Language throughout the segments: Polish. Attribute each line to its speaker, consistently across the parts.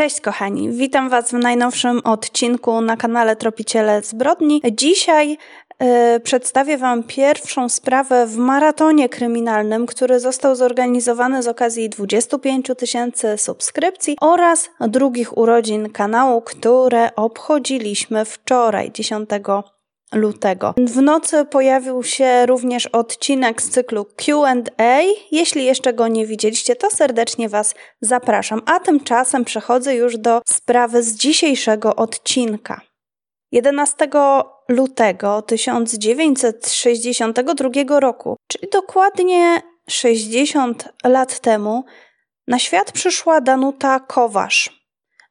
Speaker 1: Cześć kochani, witam Was w najnowszym odcinku na kanale Tropiciele Zbrodni. Dzisiaj yy, przedstawię Wam pierwszą sprawę w maratonie kryminalnym, który został zorganizowany z okazji 25 tysięcy subskrypcji oraz drugich urodzin kanału, które obchodziliśmy wczoraj, 10 lutego. W nocy pojawił się również odcinek z cyklu QA. Jeśli jeszcze go nie widzieliście, to serdecznie Was zapraszam. A tymczasem przechodzę już do sprawy z dzisiejszego odcinka. 11 lutego 1962 roku, czyli dokładnie 60 lat temu, na świat przyszła Danuta Kowasz.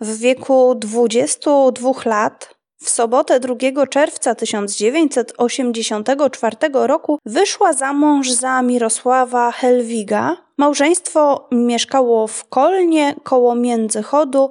Speaker 1: W wieku 22 lat w sobotę 2 czerwca 1984 roku wyszła za mąż za Mirosława Helwiga. Małżeństwo mieszkało w Kolnie koło Międzychodu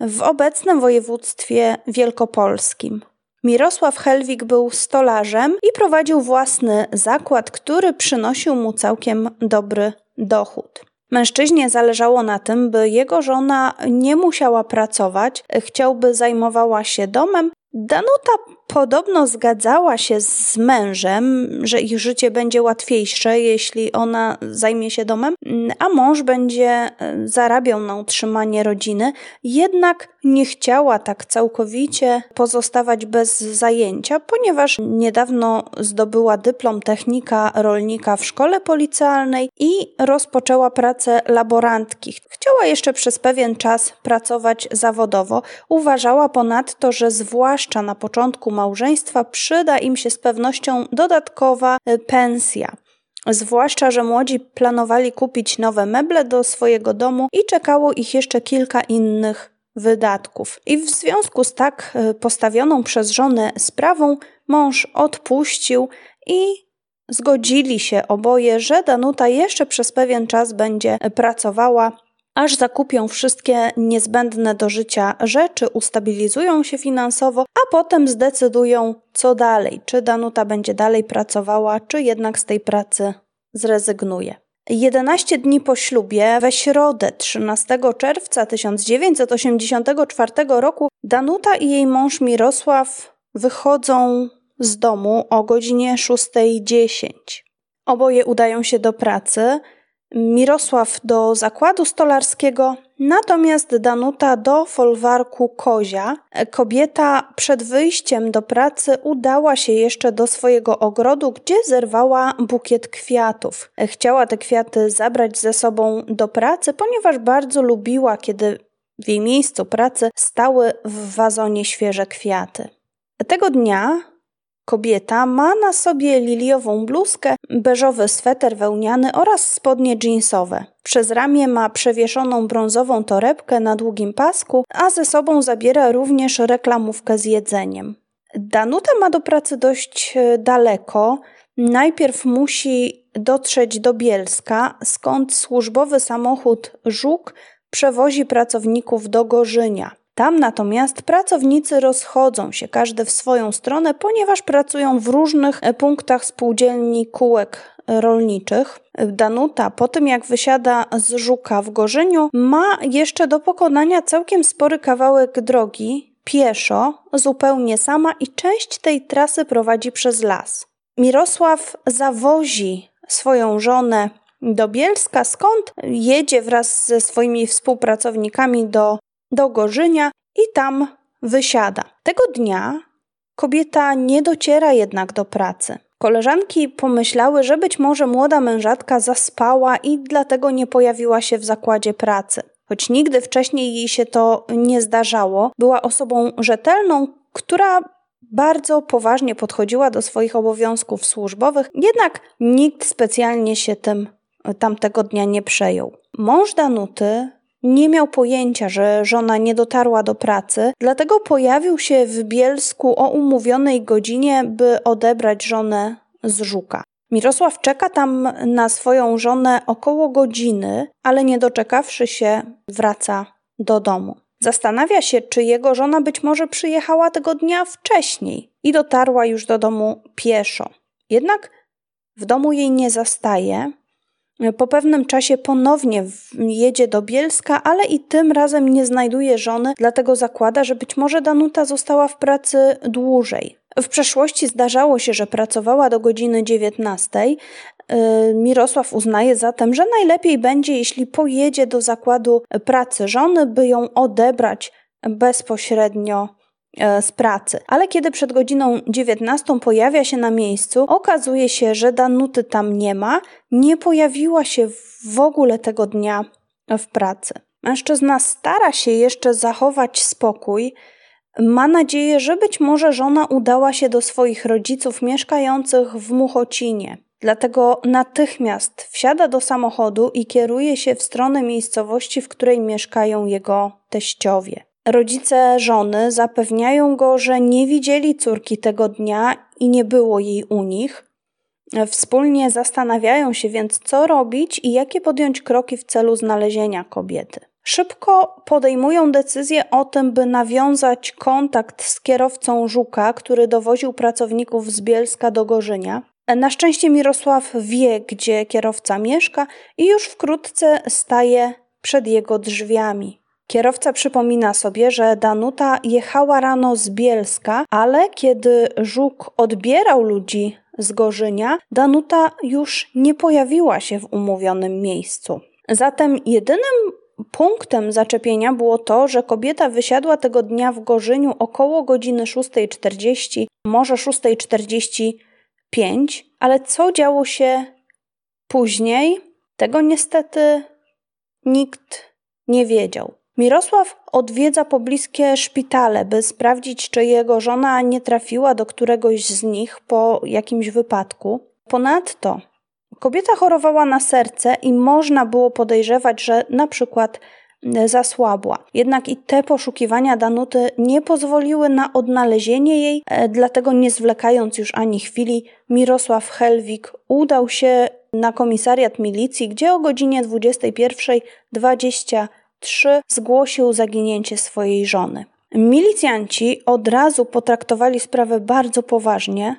Speaker 1: w obecnym województwie wielkopolskim. Mirosław Helwig był stolarzem i prowadził własny zakład, który przynosił mu całkiem dobry dochód. Mężczyźnie zależało na tym, by jego żona nie musiała pracować, chciałby zajmowała się domem Danuta podobno zgadzała się z mężem, że ich życie będzie łatwiejsze, jeśli ona zajmie się domem, a mąż będzie e, zarabiał na utrzymanie rodziny, jednak nie chciała tak całkowicie pozostawać bez zajęcia, ponieważ niedawno zdobyła dyplom technika rolnika w szkole policjalnej i rozpoczęła pracę laborantki. Chciała jeszcze przez pewien czas pracować zawodowo. Uważała ponadto, że zwłaszcza na początku małżeństwa przyda im się z pewnością dodatkowa y, pensja. Zwłaszcza, że młodzi planowali kupić nowe meble do swojego domu i czekało ich jeszcze kilka innych wydatków. I w związku z tak y, postawioną przez żonę sprawą, mąż odpuścił i zgodzili się oboje, że Danuta jeszcze przez pewien czas będzie pracowała aż zakupią wszystkie niezbędne do życia rzeczy, ustabilizują się finansowo, a potem zdecydują, co dalej. Czy Danuta będzie dalej pracowała, czy jednak z tej pracy zrezygnuje. 11 dni po ślubie, we środę 13 czerwca 1984 roku, Danuta i jej mąż Mirosław wychodzą z domu o godzinie 6.10. Oboje udają się do pracy, Mirosław do zakładu stolarskiego, natomiast Danuta do folwarku Kozia. Kobieta przed wyjściem do pracy udała się jeszcze do swojego ogrodu, gdzie zerwała bukiet kwiatów. Chciała te kwiaty zabrać ze sobą do pracy, ponieważ bardzo lubiła, kiedy w jej miejscu pracy stały w wazonie świeże kwiaty. Tego dnia Kobieta ma na sobie liliową bluzkę, beżowy sweter wełniany oraz spodnie jeansowe. Przez ramię ma przewieszoną brązową torebkę na długim pasku, a ze sobą zabiera również reklamówkę z jedzeniem. Danuta ma do pracy dość e, daleko. Najpierw musi dotrzeć do Bielska, skąd służbowy samochód Żuk przewozi pracowników do Gorzynia. Tam natomiast pracownicy rozchodzą się każdy w swoją stronę, ponieważ pracują w różnych e, punktach spółdzielni kółek rolniczych. Danuta, po tym jak wysiada z Żuka w Gorzyniu, ma jeszcze do pokonania całkiem spory kawałek drogi pieszo, zupełnie sama i część tej trasy prowadzi przez las. Mirosław zawozi swoją żonę do Bielska, skąd jedzie wraz ze swoimi współpracownikami do do Gorzynia i tam wysiada. Tego dnia kobieta nie dociera jednak do pracy. Koleżanki pomyślały, że być może młoda mężatka zaspała i dlatego nie pojawiła się w zakładzie pracy. Choć nigdy wcześniej jej się to nie zdarzało, była osobą rzetelną, która bardzo poważnie podchodziła do swoich obowiązków służbowych, jednak nikt specjalnie się tym tamtego dnia nie przejął. Mąż Danuty nie miał pojęcia, że żona nie dotarła do pracy, dlatego pojawił się w Bielsku o umówionej godzinie, by odebrać żonę z Żuka. Mirosław czeka tam na swoją żonę około godziny, ale nie doczekawszy się, wraca do domu. Zastanawia się, czy jego żona być może przyjechała tego dnia wcześniej i dotarła już do domu pieszo. Jednak w domu jej nie zastaje, Po pewnym czasie ponownie jedzie do Bielska, ale i tym razem nie znajduje żony, dlatego zakłada, że być może Danuta została w pracy dłużej. W przeszłości zdarzało się, że pracowała do godziny 19. Y, Mirosław uznaje zatem, że najlepiej będzie, jeśli pojedzie do zakładu pracy żony, by ją odebrać bezpośrednio z pracy. Ale kiedy przed godziną 19 pojawia się na miejscu, okazuje się, że Danuty tam nie ma, nie pojawiła się w ogóle tego dnia w pracy. Mężczyzna stara się jeszcze zachować spokój, ma nadzieję, że być może żona udała się do swoich rodziców mieszkających w Muchocinie. Dlatego natychmiast wsiada do samochodu i kieruje się w stronę miejscowości, w której mieszkają jego teściowie. Rodzice żony zapewniają go, że nie widzieli córki tego dnia i nie było jej u nich. Wspólnie zastanawiają się więc, co robić i jakie podjąć kroki w celu znalezienia kobiety. Szybko podejmują decyzję o tym, by nawiązać kontakt z kierowcą Żuka, który dowoził pracowników z Bielska do Gorzynia. Na szczęście Mirosław wie, gdzie kierowca mieszka i już wkrótce staje przed jego drzwiami. Kierowca przypomina sobie, że Danuta jechała rano z Bielska, ale kiedy Żuk odbierał ludzi z Gorzynia, Danuta już nie pojawiła się w umówionym miejscu. Zatem jedynym punktem zaczepienia było to, że kobieta wysiadła tego dnia w Gorzyniu około godziny 6.40, może 6.45, ale co działo się później, tego niestety nikt nie wiedział. Mirosław odwiedza pobliskie szpitale, by sprawdzić, czy jego żona nie trafiła do któregoś z nich po jakimś wypadku. Ponadto kobieta chorowała na serce i można było podejrzewać, że na przykład e, zasłabła. Jednak i te poszukiwania Danuty nie pozwoliły na odnalezienie jej, e, dlatego nie zwlekając już ani chwili, Mirosław Helwik udał się na komisariat milicji, gdzie o godzinie 21.20 3 zgłosił zaginięcie swojej żony. Milicjanci od razu potraktowali sprawę bardzo poważnie.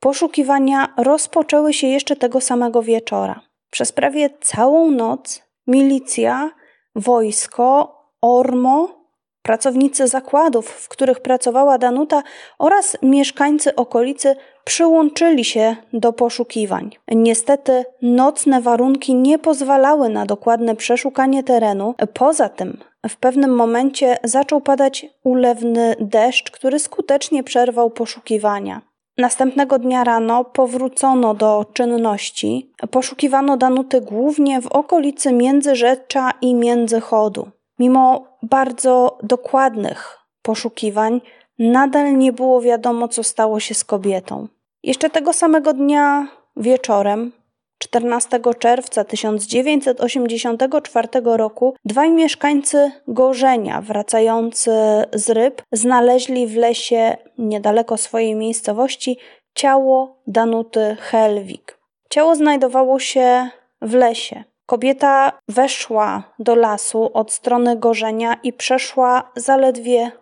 Speaker 1: Poszukiwania rozpoczęły się jeszcze tego samego wieczora. Przez prawie całą noc milicja, wojsko, Ormo Pracownicy zakładów, w których pracowała Danuta oraz mieszkańcy okolicy przyłączyli się do poszukiwań. Niestety nocne warunki nie pozwalały na dokładne przeszukanie terenu. Poza tym w pewnym momencie zaczął padać ulewny deszcz, który skutecznie przerwał poszukiwania. Następnego dnia rano powrócono do czynności. Poszukiwano Danuty głównie w okolicy Międzyrzecza i Międzychodu. Mimo bardzo dokładnych poszukiwań, nadal nie było wiadomo, co stało się z kobietą. Jeszcze tego samego dnia wieczorem, 14 czerwca 1984 roku, dwaj mieszkańcy Gorzenia, wracający z ryb, znaleźli w lesie niedaleko swojej miejscowości ciało Danuty Helwig. Ciało znajdowało się w lesie. Kobieta weszła do lasu od strony Gorzenia i przeszła zaledwie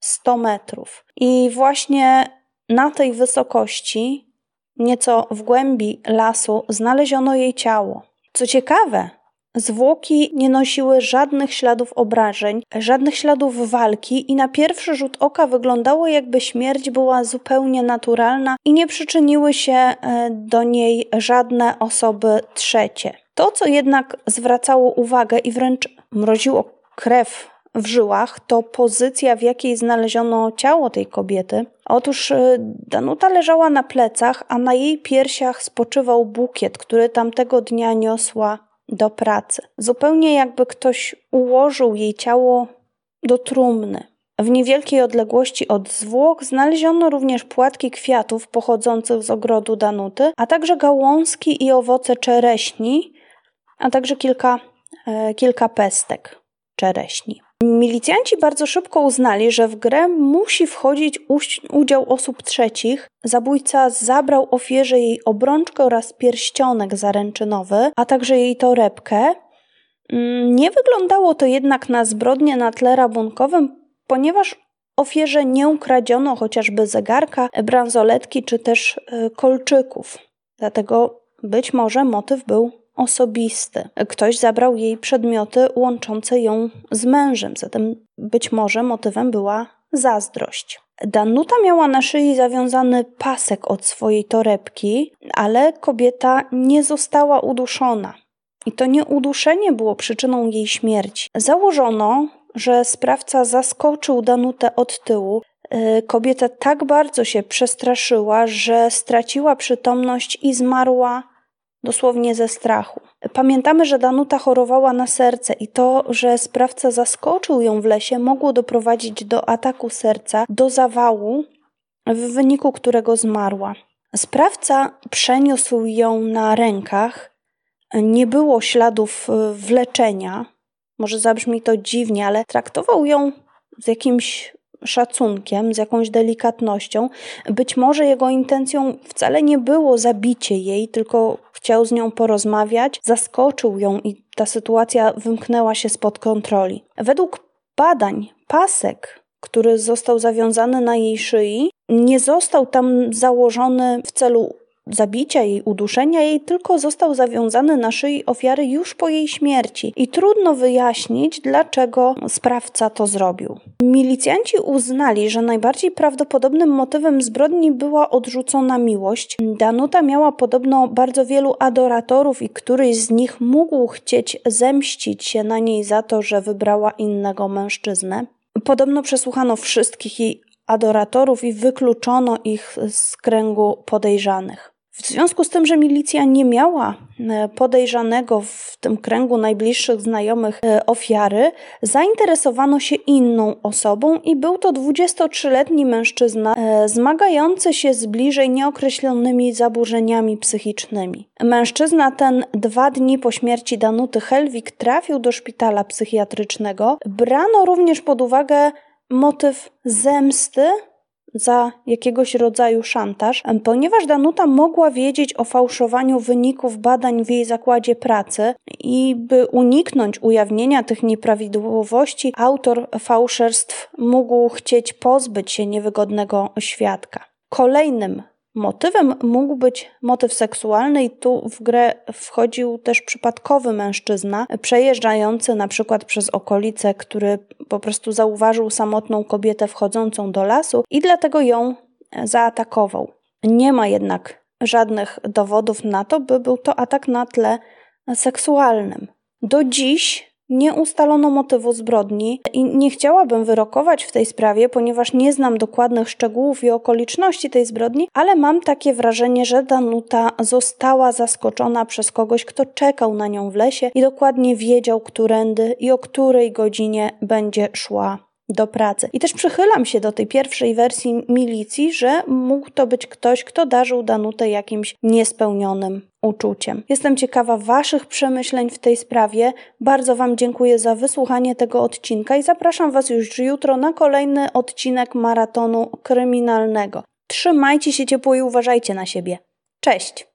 Speaker 1: 100 metrów. I właśnie na tej wysokości, nieco w głębi lasu, znaleziono jej ciało. Co ciekawe, zwłoki nie nosiły żadnych śladów obrażeń, żadnych śladów walki, i na pierwszy rzut oka wyglądało, jakby śmierć była zupełnie naturalna i nie przyczyniły się e, do niej żadne osoby trzecie. To, co jednak zwracało uwagę i wręcz mroziło krew w żyłach, to pozycja, w jakiej znaleziono ciało tej kobiety. Otóż y, Danuta leżała na plecach, a na jej piersiach spoczywał bukiet, który tamtego dnia niosła do pracy. Zupełnie jakby ktoś ułożył jej ciało do trumny. W niewielkiej odległości od zwłok znaleziono również płatki kwiatów pochodzących z ogrodu Danuty, a także gałązki i owoce czereśni, a także kilka, e, kilka pestek czereśni. Milicjanci bardzo szybko uznali, że w grę musi wchodzić udział osób trzecich. Zabójca zabrał ofierze jej obrączkę oraz pierścionek zaręczynowy, a także jej torebkę. Mm, nie wyglądało to jednak na zbrodnię na tle rabunkowym, ponieważ ofierze nie ukradziono chociażby zegarka, bransoletki czy też e, kolczyków. Dlatego być może motyw był osobisty. Ktoś zabrał jej przedmioty łączące ją z mężem, zatem być może motywem była zazdrość. Danuta miała na szyi zawiązany pasek od swojej torebki, ale kobieta nie została uduszona. I to nie uduszenie było przyczyną jej śmierci. Założono, że sprawca zaskoczył Danutę od tyłu. Y, kobieta tak bardzo się przestraszyła, że straciła przytomność i zmarła dosłownie ze strachu. Pamiętamy, że Danuta chorowała na serce i to, że sprawca zaskoczył ją w lesie, mogło doprowadzić do ataku serca, do zawału, w wyniku którego zmarła. Sprawca przeniósł ją na rękach. Nie było śladów y, wleczenia. Może zabrzmi to dziwnie, ale traktował ją z jakimś szacunkiem, z jakąś delikatnością. Być może jego intencją wcale nie było zabicie jej, tylko chciał z nią porozmawiać, zaskoczył ją i ta sytuacja wymknęła się spod kontroli. Według badań, pasek, który został zawiązany na jej szyi, nie został tam założony w celu zabicia jej, uduszenia jej, tylko został zawiązany na szyi ofiary już po jej śmierci i trudno wyjaśnić, dlaczego sprawca to zrobił. Milicjanci uznali, że najbardziej prawdopodobnym motywem zbrodni była odrzucona miłość. Danuta miała podobno bardzo wielu adoratorów i któryś z nich mógł chcieć zemścić się na niej za to, że wybrała innego mężczyznę. Podobno przesłuchano wszystkich jej adoratorów i wykluczono ich z kręgu podejrzanych. W związku z tym, że milicja nie miała e, podejrzanego w tym kręgu najbliższych znajomych e, ofiary, zainteresowano się inną osobą i był to 23-letni mężczyzna e, zmagający się z bliżej nieokreślonymi zaburzeniami psychicznymi. Mężczyzna ten dwa dni po śmierci Danuty Helwig trafił do szpitala psychiatrycznego. Brano również pod uwagę motyw zemsty za jakiegoś rodzaju szantaż, ponieważ Danuta mogła wiedzieć o fałszowaniu wyników badań w jej zakładzie pracy i by uniknąć ujawnienia tych nieprawidłowości, autor fałszerstw mógł chcieć pozbyć się niewygodnego świadka. Kolejnym Motywem mógł być motyw seksualny, i tu w grę wchodził też przypadkowy mężczyzna, przejeżdżający na przykład przez okolice, który po prostu zauważył samotną kobietę wchodzącą do lasu i dlatego ją zaatakował. Nie ma jednak żadnych dowodów na to, by był to atak na tle seksualnym. Do dziś nie ustalono motywu zbrodni i nie chciałabym wyrokować w tej sprawie, ponieważ nie znam dokładnych szczegółów i okoliczności tej zbrodni, ale mam takie wrażenie, że Danuta została zaskoczona przez kogoś, kto czekał na nią w lesie i dokładnie wiedział, którędy i o której godzinie będzie szła do pracy. I też przychylam się do tej pierwszej wersji milicji, że mógł to być ktoś, kto darzył Danutę jakimś niespełnionym uczuciem. Jestem ciekawa Waszych przemyśleń w tej sprawie. Bardzo Wam dziękuję za wysłuchanie tego odcinka i zapraszam Was już jutro na kolejny odcinek maratonu kryminalnego. Trzymajcie się ciepło i uważajcie na siebie. Cześć!